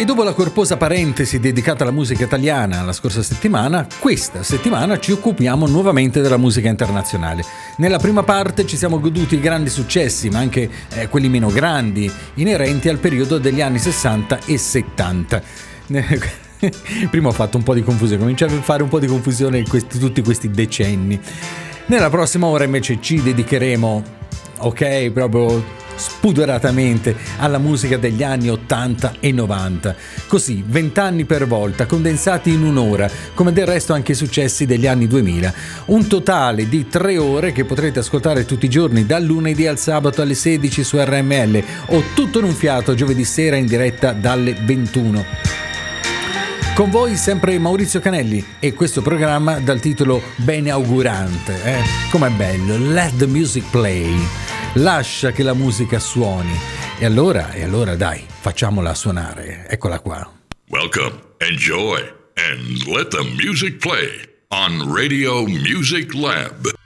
E dopo la corposa parentesi dedicata alla musica italiana la scorsa settimana, questa settimana ci occupiamo nuovamente della musica internazionale. Nella prima parte ci siamo goduti i grandi successi, ma anche eh, quelli meno grandi, inerenti al periodo degli anni 60 e 70. Prima ho fatto un po' di confusione, cominciavo a fare un po' di confusione in questi, tutti questi decenni. Nella prossima ora invece ci dedicheremo, ok, proprio spudoratamente alla musica degli anni 80 e 90. Così, vent'anni per volta, condensati in un'ora, come del resto anche i successi degli anni 2000. Un totale di tre ore che potrete ascoltare tutti i giorni, dal lunedì al sabato alle 16 su RML o tutto in un fiato giovedì sera in diretta dalle 21. Con voi sempre Maurizio Canelli e questo programma dal titolo Bene augurante. Eh? Com'è bello, let the music play lascia che la musica suoni. E allora, e allora dai, facciamola suonare. Eccola qua. Welcome, enjoy, and let the music play on Radio Music Lab.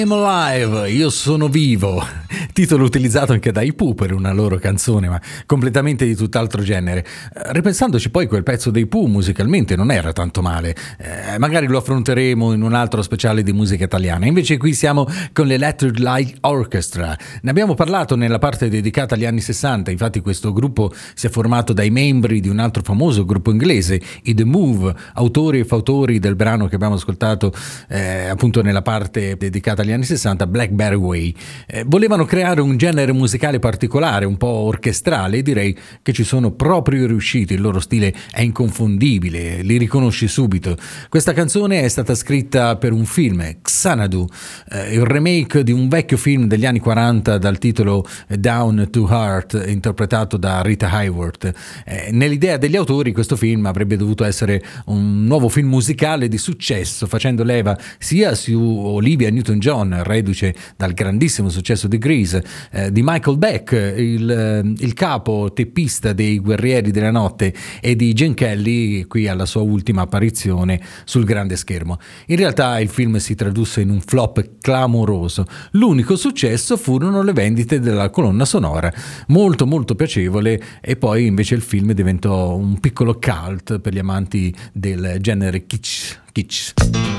I'm alive, io sono vivo. Titolo utilizzato anche dai Pooh per una loro canzone, ma completamente di tutt'altro genere. Eh, ripensandoci poi quel pezzo dei Pooh musicalmente non era tanto male, eh, magari lo affronteremo in un altro speciale di musica italiana, invece qui siamo con l'Electric Light Orchestra, ne abbiamo parlato nella parte dedicata agli anni 60, infatti questo gruppo si è formato dai membri di un altro famoso gruppo inglese, i The Move, autori e fautori del brano che abbiamo ascoltato eh, appunto nella parte dedicata agli anni 60, Blackberry Way. Eh, volevano creare un genere musicale particolare, un po' orchestrale, direi che ci sono proprio riusciti, il loro stile è inconfondibile, li riconosci subito. Questa canzone è stata scritta per un film, Xanadu, eh, il remake di un vecchio film degli anni 40 dal titolo Down to Heart, interpretato da Rita Hayworth. Eh, nell'idea degli autori questo film avrebbe dovuto essere un nuovo film musicale di successo, facendo leva sia su Olivia Newton-John, reduce dal grandissimo successo di Grease, eh, di Michael Beck, il, eh, il, capo teppista dei Guerrieri della Notte, e di Gene Kelly, qui alla sua ultima apparizione sul grande schermo. In realtà il film si tradusse in un flop clamoroso. L'unico successo furono le vendite della colonna sonora, molto molto piacevole, e poi invece il film diventò un piccolo cult per gli amanti del genere kitsch. kitsch.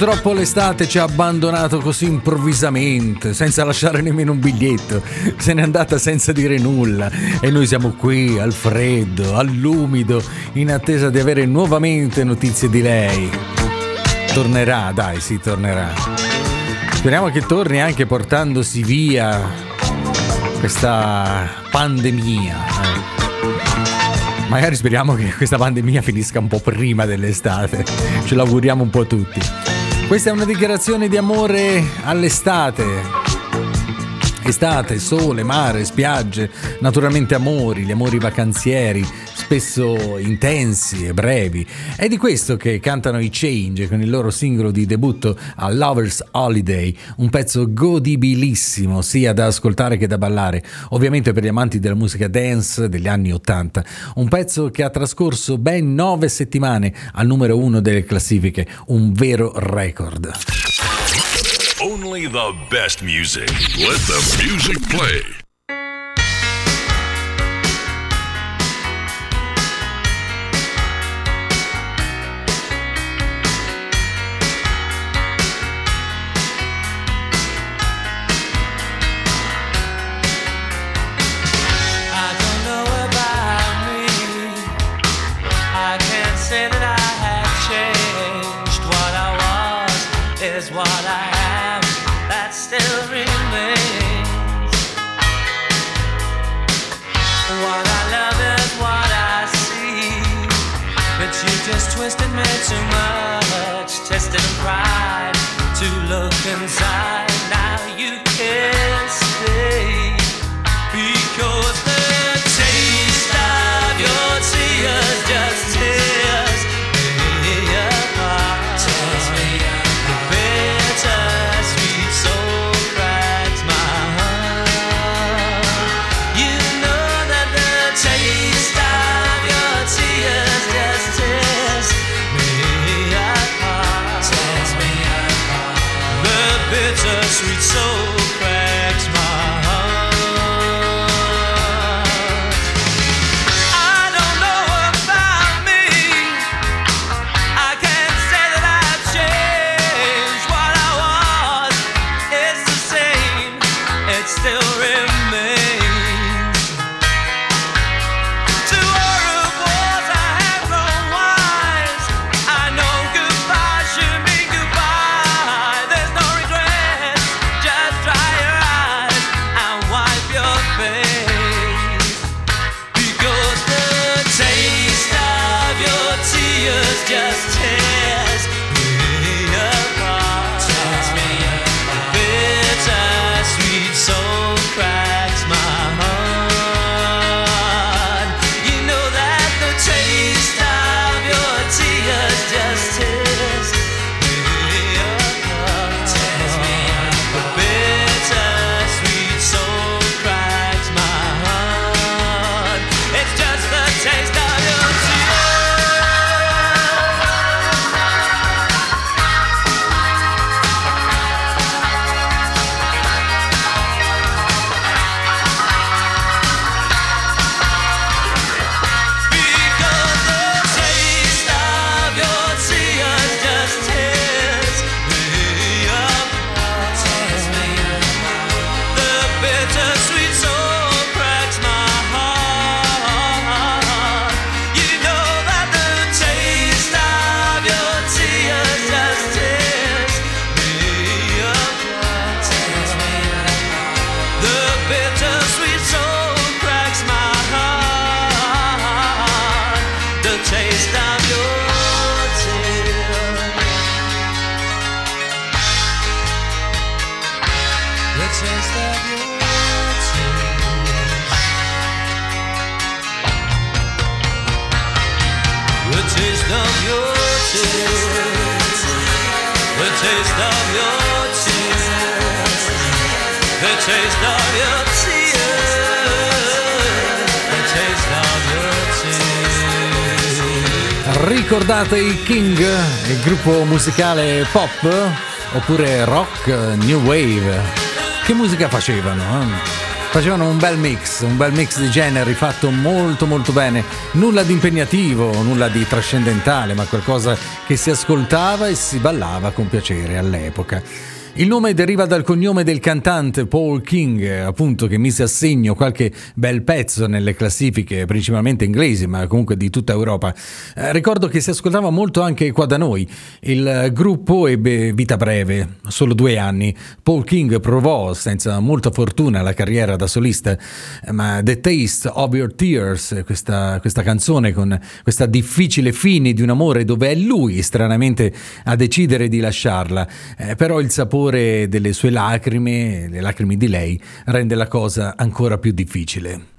Purtroppo l'estate ci ha abbandonato così improvvisamente, senza lasciare nemmeno un biglietto. Se n'è andata senza dire nulla e noi siamo qui al freddo, all'umido, in attesa di avere nuovamente notizie di lei. Tornerà, dai, sì, tornerà. Speriamo che torni anche portandosi via questa pandemia. Eh. Magari speriamo che questa pandemia finisca un po' prima dell'estate. Ce l'auguriamo un po' tutti. Questa è una dichiarazione di amore all'estate. Estate, sole, mare, spiagge, naturalmente amori, gli amori vacanzieri, spesso intensi e brevi. È di questo che cantano i Change con il loro singolo di debutto a Lover's Holiday, un pezzo godibilissimo sia da ascoltare che da ballare, ovviamente per gli amanti della musica dance degli anni 80. Un pezzo che ha trascorso ben nove settimane al numero uno delle classifiche, un vero record. Only the best music. Let the music play. twisted me too much, tested pride to look inside. Ricordate i King, il gruppo musicale pop oppure rock, new wave? Che musica facevano? Eh? Facevano un bel mix, un bel mix di generi fatto molto molto bene, nulla di impegnativo, nulla di trascendentale, ma qualcosa che si ascoltava e si ballava con piacere all'epoca. Il nome deriva dal cognome del cantante Paul King, appunto, che mise a segno qualche bel pezzo nelle classifiche, principalmente inglesi, ma comunque di tutta Europa. Eh, ricordo che si ascoltava molto anche qua da noi. Il gruppo ebbe vita breve, solo due anni. Paul King provò, senza molta fortuna, la carriera da solista, ma The Taste of Your Tears, questa, questa canzone con questa difficile fine di un amore dove è lui, stranamente, a decidere di lasciarla. Eh, però il sapore sapore delle sue lacrime, le lacrime di lei, rende la cosa ancora più difficile.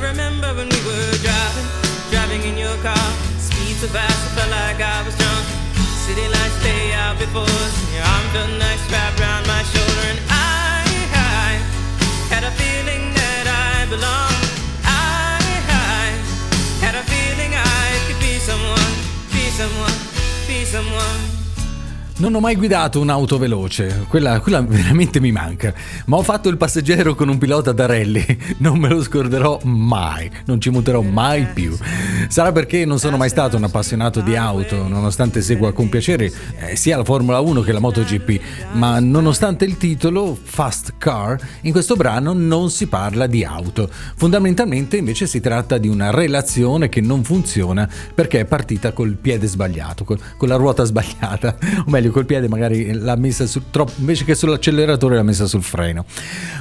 remember when we were driving, driving in your car. Speed so fast, it felt like I was drunk. City lights stay out before us. Your arm felt nice wrapped around my shoulder, and I, I had a feeling that I belonged. I, I had a feeling I could be someone, be someone, be someone. Non ho mai guidato un'auto veloce, quella, quella, veramente mi manca, ma ho fatto il passeggero con un pilota da rally, non me lo scorderò mai, non ci muterò mai più. Sarà perché non sono mai stato un appassionato di auto, nonostante segua con piacere eh, sia la Formula 1 che la MotoGP, ma nonostante il titolo Fast Car, in questo brano non si parla di auto. Fondamentalmente invece si tratta di una relazione che non funziona perché è partita col piede sbagliato, con, con la ruota sbagliata, o meglio col piede magari l'ha messa su, troppo, invece che sull'acceleratore l'ha messa sul freno.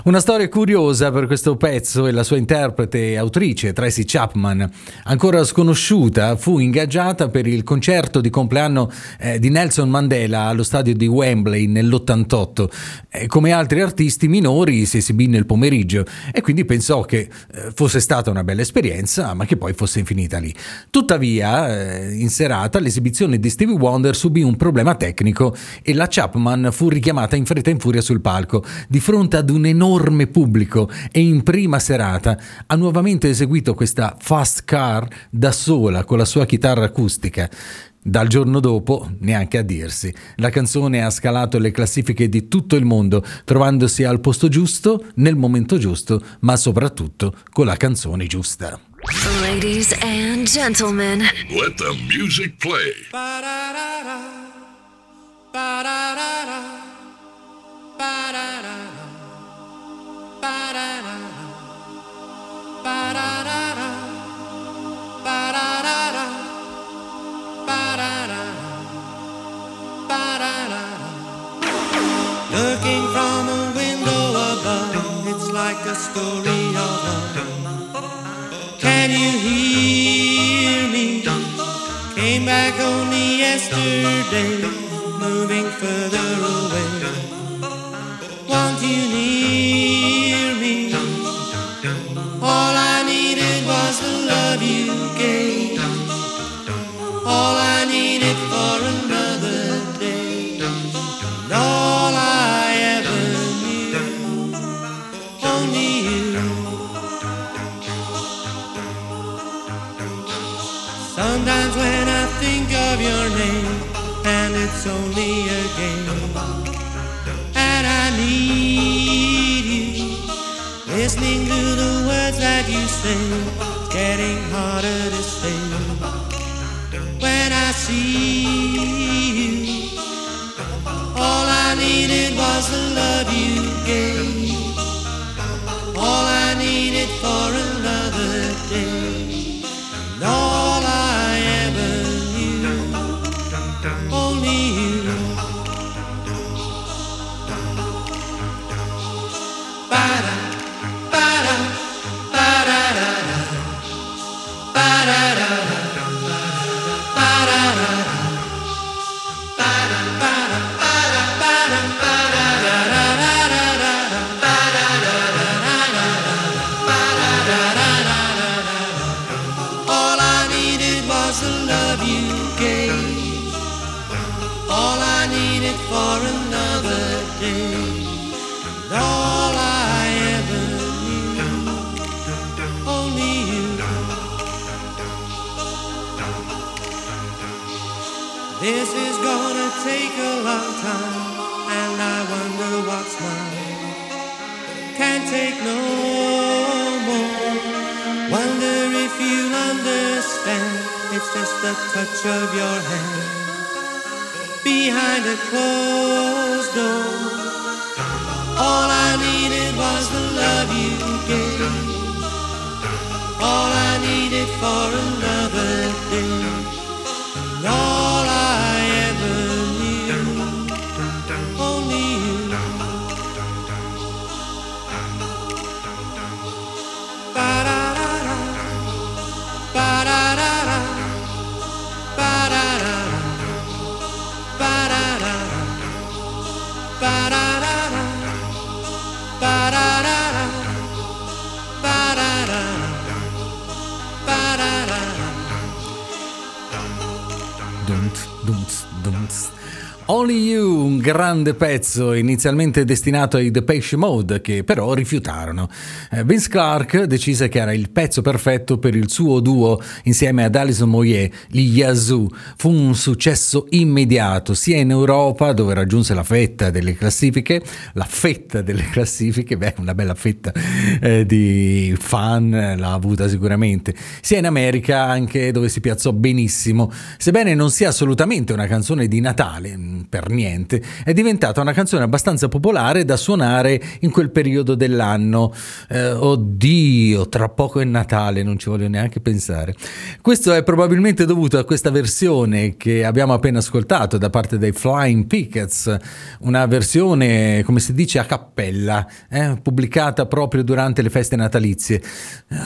Una storia curiosa per questo pezzo e la sua interprete e autrice Tracy Chapman, ancora sconosciuta, fu ingaggiata per il concerto di compleanno eh, di Nelson Mandela allo stadio di Wembley nell'88. Eh, come altri artisti minori si esibì nel pomeriggio e quindi pensò che eh, fosse stata una bella esperienza, ma che poi fosse infinita lì. Tuttavia, eh, in serata l'esibizione di Stevie Wonder subì un problema tecnico pubblico e la Chapman fu richiamata in fretta e in furia sul palco. Di fronte ad un enorme pubblico e in prima serata ha nuovamente eseguito questa fast car da sola con la sua chitarra acustica. Dal giorno dopo, neanche a dirsi, la canzone ha scalato le classifiche di tutto il mondo, trovandosi al posto giusto, nel momento giusto, ma soprattutto con la canzone giusta. Ladies and gentlemen, let the music play. ba looking from a window above it's like a story of love. Can you hear me? Came back only yesterday moving further away. Want you near me? All I needed was the love you gave. All I needed for another day. And all I ever knew, only you. Sometimes when I think of your name it's only a game. And I need you, listening to the words that you sing, getting harder to say. When I see you, all I needed was the love you gave. The touch of your hand behind a closed door. All I needed was the love you gave. All I needed for another Only You, un grande pezzo inizialmente destinato ai Depeche Mode che però rifiutarono. Eh, Vince Clark decise che era il pezzo perfetto per il suo duo insieme ad Alison Moyer, gli Yazoo. Fu un successo immediato sia in Europa dove raggiunse la fetta delle classifiche, la fetta delle classifiche, beh una bella fetta eh, di fan l'ha avuta sicuramente, sia in America anche dove si piazzò benissimo, sebbene non sia assolutamente una canzone di Natale per niente, è diventata una canzone abbastanza popolare da suonare in quel periodo dell'anno. Eh, oddio, tra poco è Natale, non ci voglio neanche pensare. Questo è probabilmente dovuto a questa versione che abbiamo appena ascoltato da parte dei Flying Pickets, una versione, come si dice, a cappella, eh, pubblicata proprio durante le feste natalizie.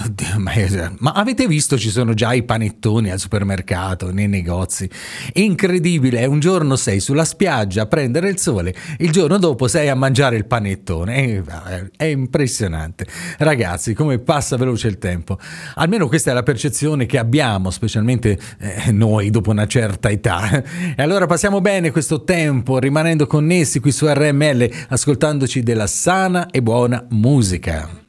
Oddio, ma, ma avete visto ci sono già i panettoni al supermercato, nei negozi? Incredibile, un giorno sei sulla spiaggia a prendere il sole, il giorno dopo sei a mangiare il panettone. È, è impressionante. Ragazzi, come passa veloce il tempo. Almeno questa è la percezione che abbiamo, specialmente eh, noi dopo una certa età. E allora passiamo bene questo tempo rimanendo connessi qui su RML, ascoltandoci della sana e buona musica.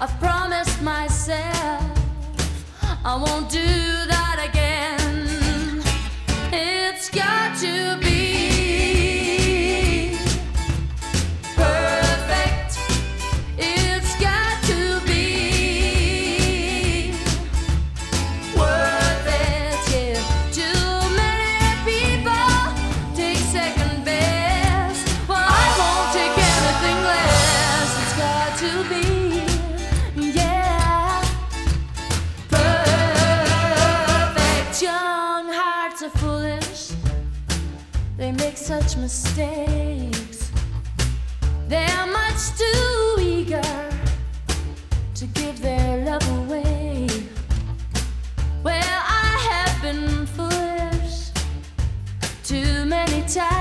I've promised myself I won't do that mistakes. They're much too eager to give their love away. Well, I have been foolish too many times.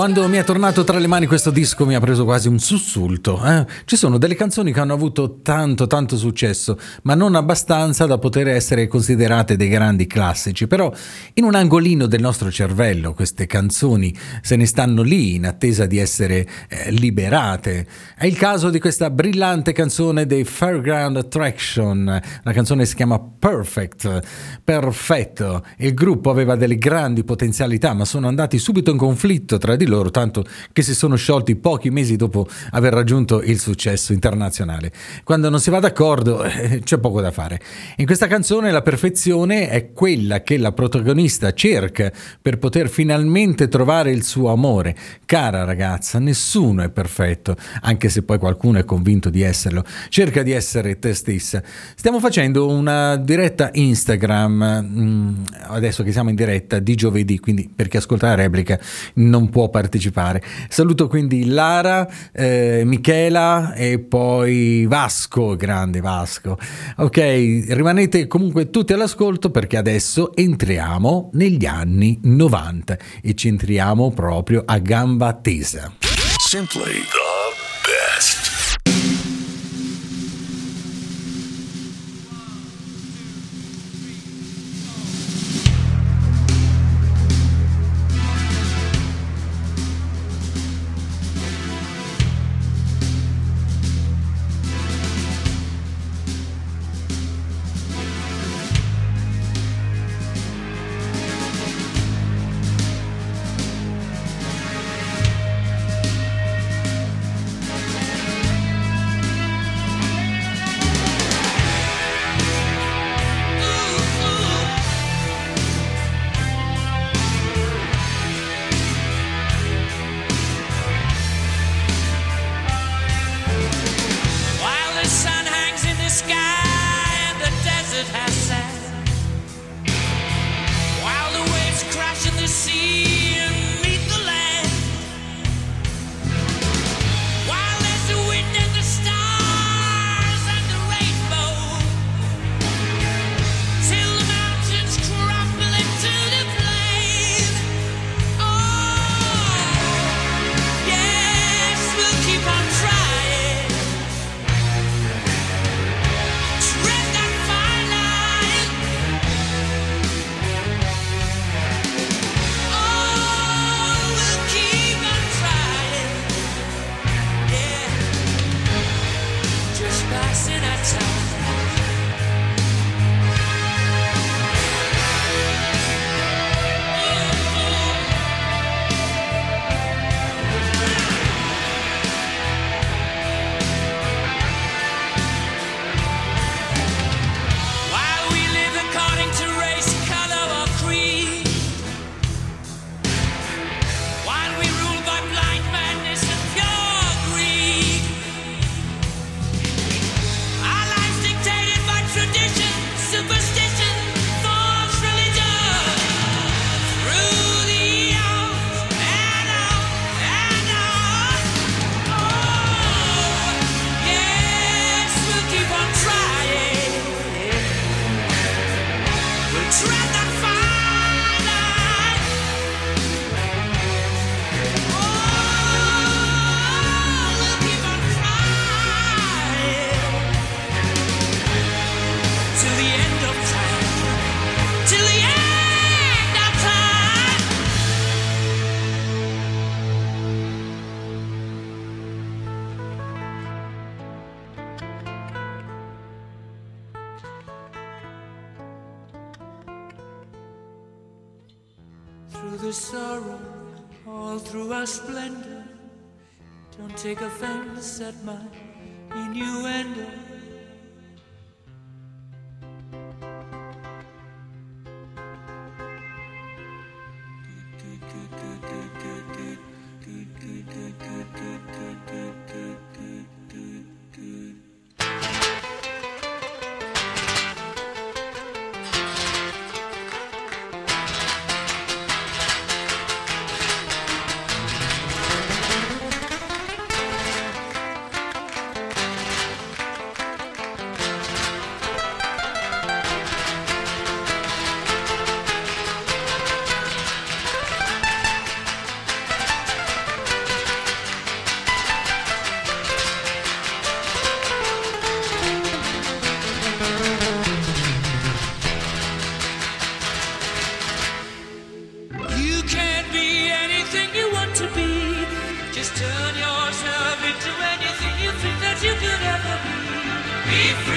Quando mi è tornato tra le mani questo disco mi ha preso quasi un sussulto. Eh? Ci sono delle canzoni che hanno avuto tanto tanto successo, ma non abbastanza da poter essere considerate dei grandi classici. Però in un angolino del nostro cervello queste canzoni se ne stanno lì in attesa di essere eh, liberate. È il caso di questa brillante canzone dei Fairground Attraction, una canzone si chiama Perfect, perfetto. Il gruppo aveva delle grandi potenzialità, ma sono andati subito in conflitto tra di loro, tanto che si sono sciolti pochi mesi dopo aver raggiunto il successo internazionale. Quando non si va d'accordo eh, c'è poco da fare. In questa canzone la perfezione è quella che la protagonista cerca per poter finalmente trovare il suo amore. Cara ragazza, nessuno è perfetto, anche se poi qualcuno è convinto di esserlo. Cerca di essere te stessa. Stiamo facendo una diretta Instagram, mm, adesso che siamo in diretta di giovedì, quindi per chi ascolta la replica non può partecipare. Saluto quindi Lara, eh, Michela e poi Vasco, grande Vasco. Ok, rimanete comunque tutti all'ascolto perché adesso entriamo negli anni 90 e ci entriamo proprio a gamba tesa. Simply the offense at my innuendo. Happy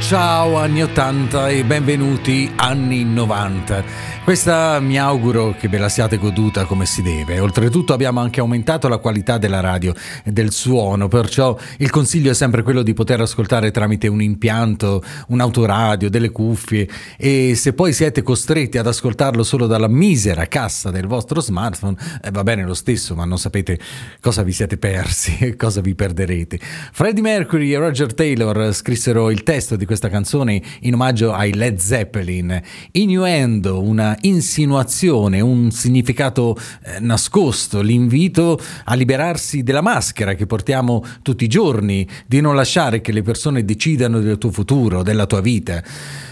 Ciao anni 80 e benvenuti anni 90. Questa mi auguro che ve la siate goduta come si deve. Oltretutto abbiamo anche aumentato la qualità della radio e del suono, perciò il consiglio è sempre quello di poter ascoltare tramite un impianto, un autoradio, delle cuffie e se poi siete costretti ad ascoltarlo solo dalla misera cassa del vostro smartphone, eh, va bene lo stesso, ma non sapete cosa vi siete persi e cosa vi perderete. Freddie Mercury e Roger Taylor scrissero il testo di questa canzone in omaggio ai Led Zeppelin. Innuendo, una insinuazione, un significato eh, nascosto, l'invito a liberarsi della maschera che portiamo tutti i giorni, di non lasciare che le persone decidano del tuo futuro, della tua vita.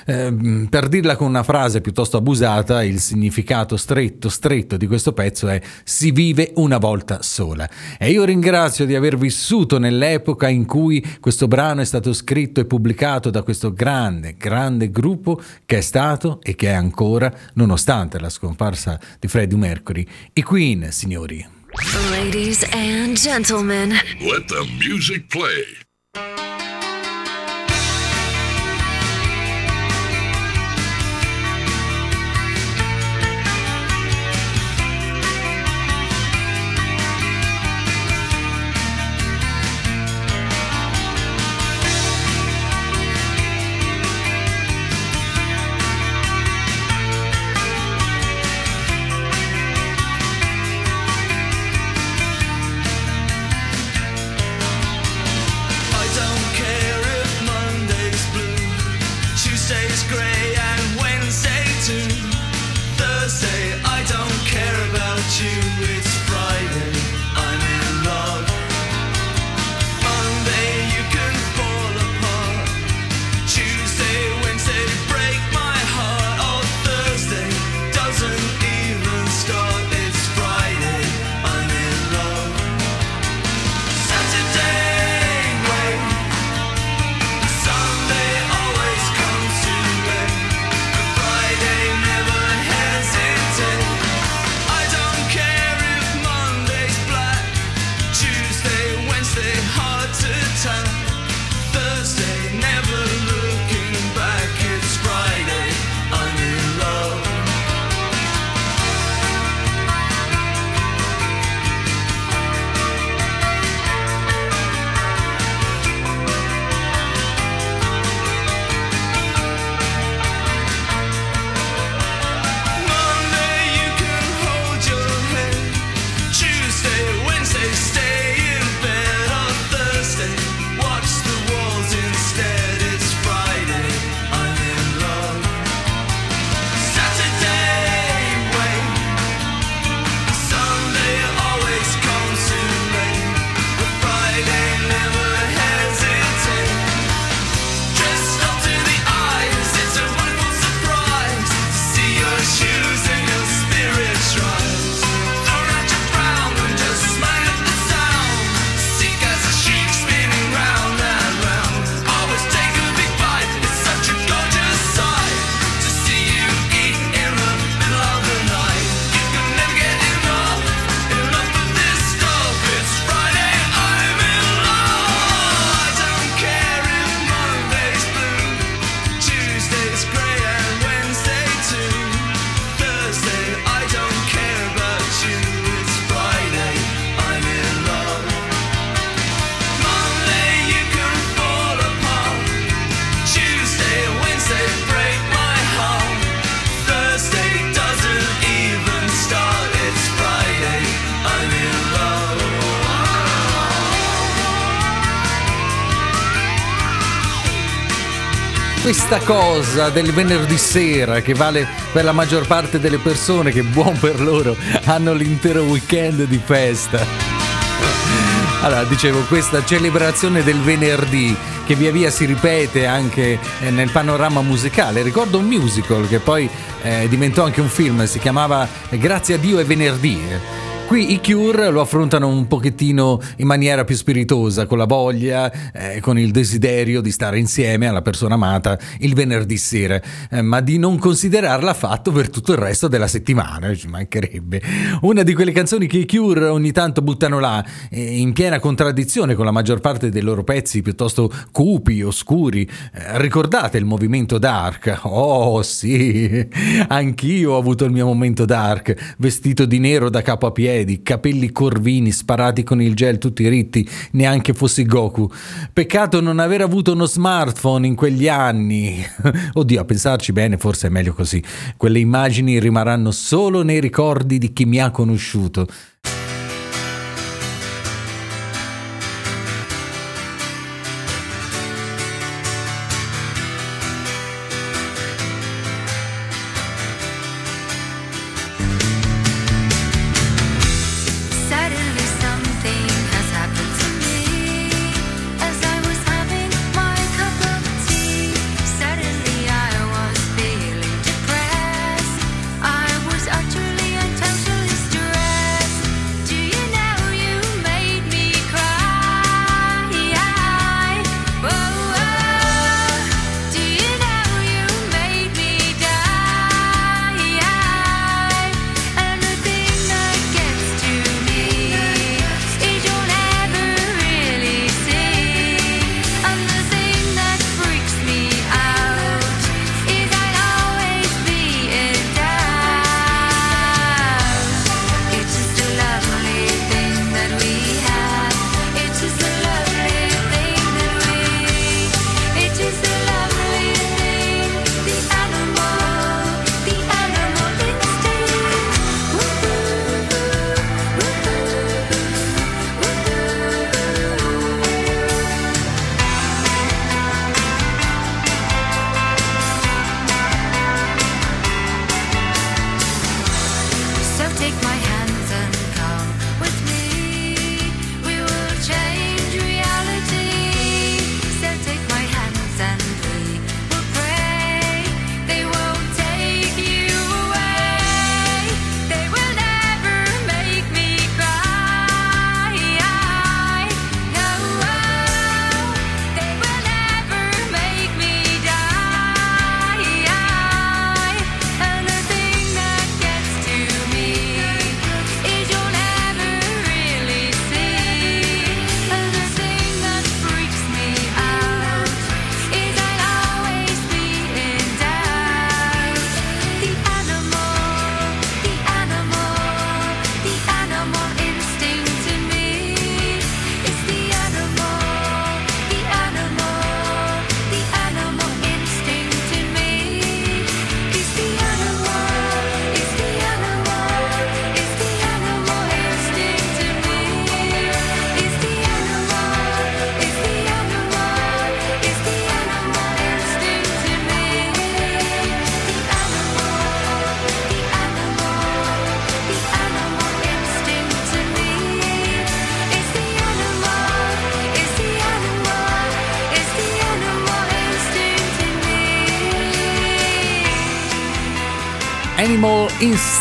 Eh, per dirla con una frase piuttosto abusata, il significato stretto, stretto di questo pezzo è si vive una volta sola. E io ringrazio di aver vissuto nell'epoca in cui questo brano è stato scritto e pubblicato da questo grande, grande gruppo che è stato e che è ancora, nonostante la scomparsa di Freddie Mercury, i Queen, signori. Ladies and gentlemen, Let the music play. Questa cosa del venerdì sera che vale per la maggior parte delle persone che buon per loro hanno l'intero weekend di festa. Allora, dicevo, questa celebrazione del venerdì che via via si ripete anche eh, nel panorama musicale. Ricordo un musical che poi eh, diventò anche un film, si chiamava Grazie a Dio è venerdì. Qui i Cure lo affrontano un pochettino in maniera più spiritosa, con la voglia, eh, con il desiderio di stare insieme alla persona amata il venerdì sera, eh, ma di non considerarla affatto per tutto il resto della settimana, ci mancherebbe. Una di quelle canzoni che i Cure ogni tanto buttano là, eh, in piena contraddizione con la maggior parte dei loro pezzi piuttosto cupi, oscuri. Eh, ricordate il movimento dark? Oh sì, anch'io ho avuto il mio momento dark, vestito di nero da capo a piedi piedi, capelli corvini sparati con il gel tutti ritti, neanche fossi Goku. Peccato non aver avuto uno smartphone in quegli anni. Oddio, a pensarci bene, forse è meglio così. Quelle immagini rimarranno solo nei ricordi di chi mi ha conosciuto.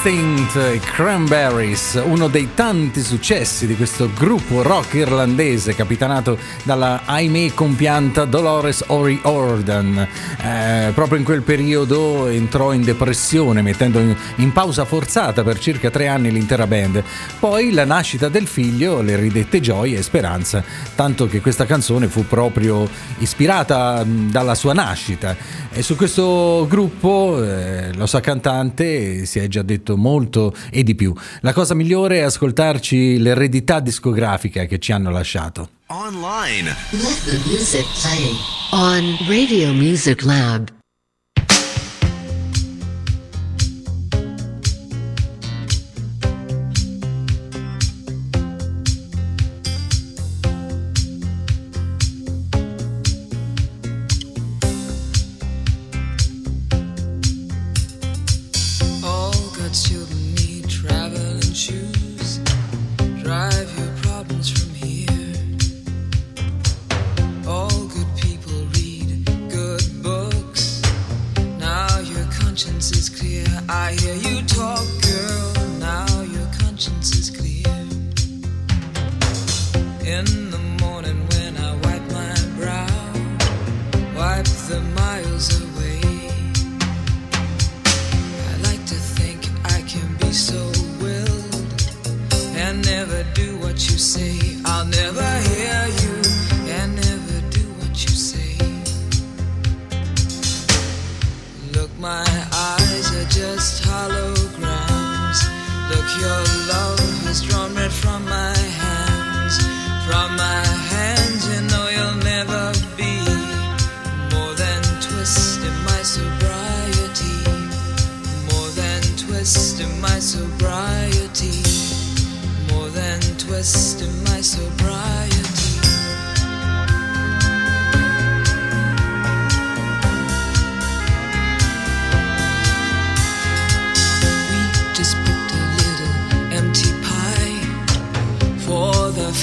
Instinct Cranberries, uno dei tanti successi di questo gruppo rock irlandese capitanato dalla ahimè compianta Dolores O'Riordan. Eh, proprio in quel periodo entrò in depressione mettendo in, in pausa forzata per circa tre anni l'intera band. Poi la nascita del figlio le ridette gioia e speranza, tanto che questa canzone fu proprio ispirata dalla sua nascita. E su questo gruppo, eh, lo sa cantante, si è già detto molto e di più. La cosa migliore è ascoltarci l'eredità discografica che ci hanno lasciato. Online. Let the music play on Radio Music Lab.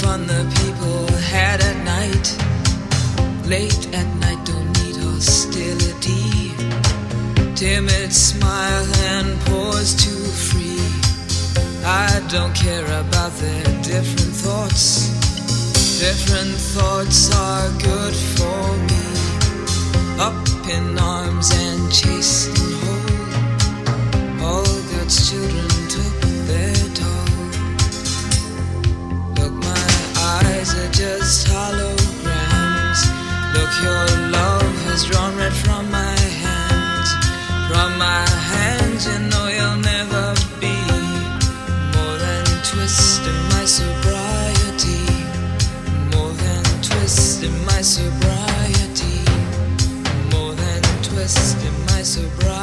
Fun the people had at night. Late at night, don't need hostility. Timid smile and pause too free. I don't care about their different thoughts. Different thoughts are good for me. Up in arms and chased eyes are just holograms. Look, your love has drawn red from my hands. From my hands, you know you'll never be more than twisting my sobriety. More than twisting my sobriety. More than twisting my sobriety.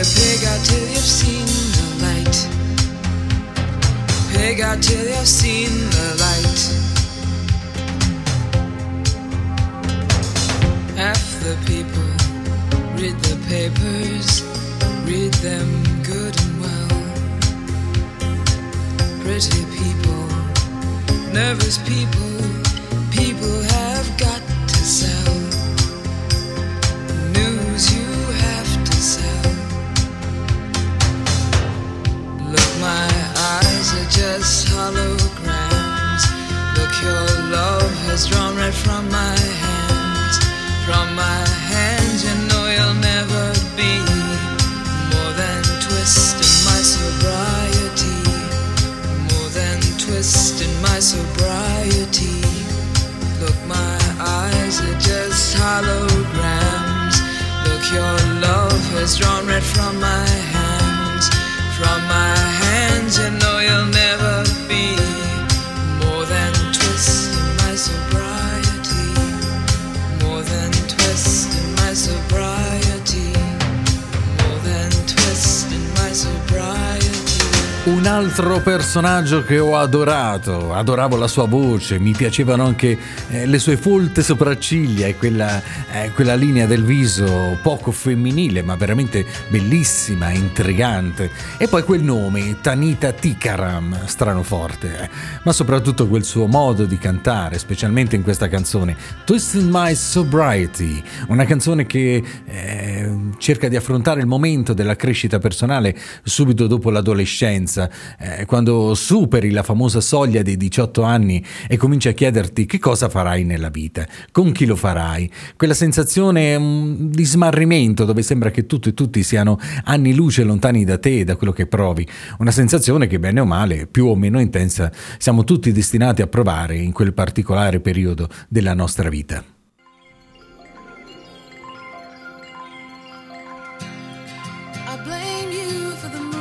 You pig out till you've seen the light. Pig out till you've seen the light. Half the people read the papers, read them good and well pretty people, nervous people, people personaggio che ho adorato, adoravo la sua voce, mi piacevano anche eh, le sue folte sopracciglia e quella, eh, quella linea del viso poco femminile ma veramente bellissima, intrigante. E poi quel nome, Tanita Tikaram, strano forte, eh. ma soprattutto quel suo modo di cantare, specialmente in questa canzone, Twisting My Sobriety, una canzone che eh, cerca di affrontare il momento della crescita personale subito dopo l'adolescenza eh, superi la famosa soglia dei 18 anni e cominci a chiederti che cosa farai nella vita, con chi lo farai, quella sensazione mm, di smarrimento dove sembra che tutto e tutti siano anni luce lontani da te, da quello che provi, una sensazione che bene o male, più o meno intensa, siamo tutti destinati a provare in quel particolare periodo della nostra vita. I blame you for the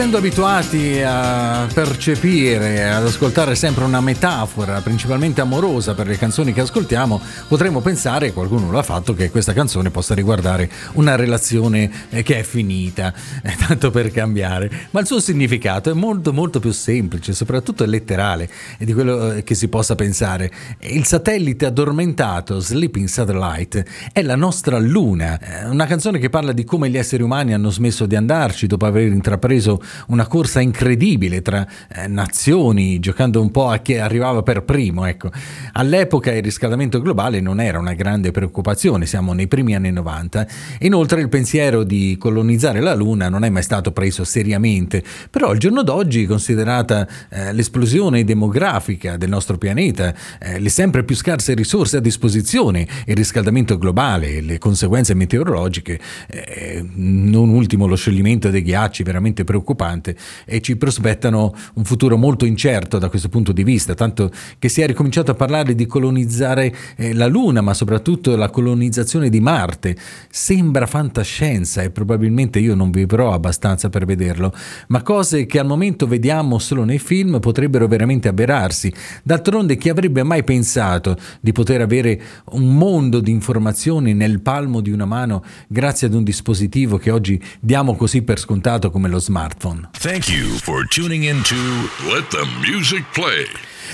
Essendo abituati a percepire, ad ascoltare sempre una metafora principalmente amorosa per le canzoni che ascoltiamo, potremmo pensare, qualcuno l'ha fatto, che questa canzone possa riguardare una relazione eh, che è finita, eh, tanto per cambiare. Ma il suo significato è molto molto più semplice, soprattutto letterale, di quello eh, che si possa pensare. Il satellite addormentato, Sleeping Satellite, è la nostra luna, una canzone che parla di come gli esseri umani hanno smesso di andarci dopo aver intrapreso una corsa incredibile tra eh, nazioni, giocando un po' a chi arrivava per primo. Ecco. All'epoca il riscaldamento globale non era una grande preoccupazione, siamo nei primi anni 90. Inoltre il pensiero di colonizzare la Luna non è mai stato preso seriamente, però al giorno d'oggi, considerata eh, l'esplosione demografica del nostro pianeta, eh, le sempre più scarse risorse a disposizione, il riscaldamento globale, le conseguenze meteorologiche, eh, non ultimo lo scioglimento dei ghiacci veramente preoccupante, preoccupante e ci prospettano un futuro molto incerto da questo punto di vista, tanto che si è ricominciato a parlare di colonizzare eh, la Luna, ma soprattutto la colonizzazione di Marte. Sembra fantascienza e probabilmente io non vivrò abbastanza per vederlo, ma cose che al momento vediamo solo nei film potrebbero veramente avverarsi. D'altronde chi avrebbe mai pensato di poter avere un mondo di informazioni nel palmo di una mano grazie ad un dispositivo che oggi diamo così per scontato come lo smartphone? Thank you for tuning in to Let the Music Play.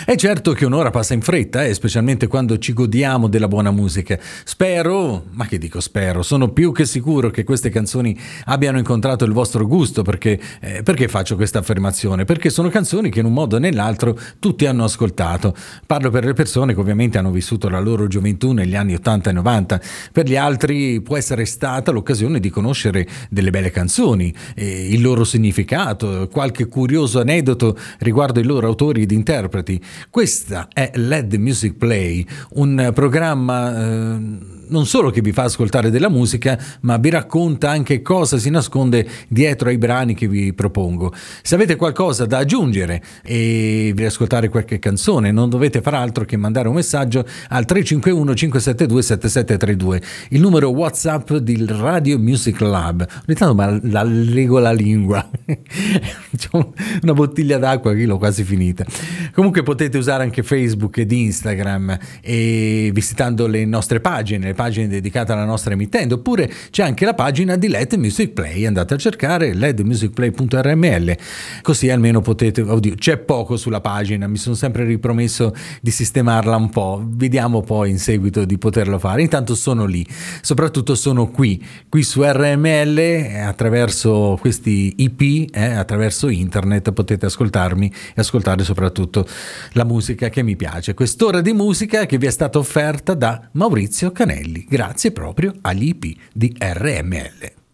È certo che un'ora passa in fretta, eh, specialmente quando ci godiamo della buona musica. Spero, ma che dico spero, sono più che sicuro che queste canzoni abbiano incontrato il vostro gusto, perché, eh, perché faccio questa affermazione? Perché sono canzoni che in un modo o nell'altro tutti hanno ascoltato. Parlo per le persone che ovviamente hanno vissuto la loro gioventù negli anni 80 e 90, per gli altri può essere stata l'occasione di conoscere delle belle canzoni, eh, il loro significato, qualche curioso aneddoto riguardo i loro autori ed interpreti. Questa è LED Music Play, un programma eh, non solo che vi fa ascoltare della musica, ma vi racconta anche cosa si nasconde dietro ai brani che vi propongo. Se avete qualcosa da aggiungere e vi ascoltare qualche canzone, non dovete far altro che mandare un messaggio al 351 572 7732, il numero WhatsApp del Radio Music Lab. Ogni tanto ma la lego la lingua. C'ho una bottiglia d'acqua che l'ho quasi finita. Comunque potete usare anche Facebook ed Instagram e visitando le nostre pagine, pagine dedicate alla nostra emittente, oppure c'è anche la pagina di LED Music Play, andate a cercare ledmusicplay.rml, così almeno potete, oddio, c'è poco sulla pagina, mi sono sempre ripromesso di sistemarla un po', vediamo poi in seguito di poterlo fare, intanto sono lì, soprattutto sono qui, qui su RML, attraverso questi IP, eh, attraverso internet potete ascoltarmi e ascoltare soprattutto la musica che mi piace. Quest'ora di musica che vi è stata offerta da Maurizio Canelli, grazie proprio agli IP di RML.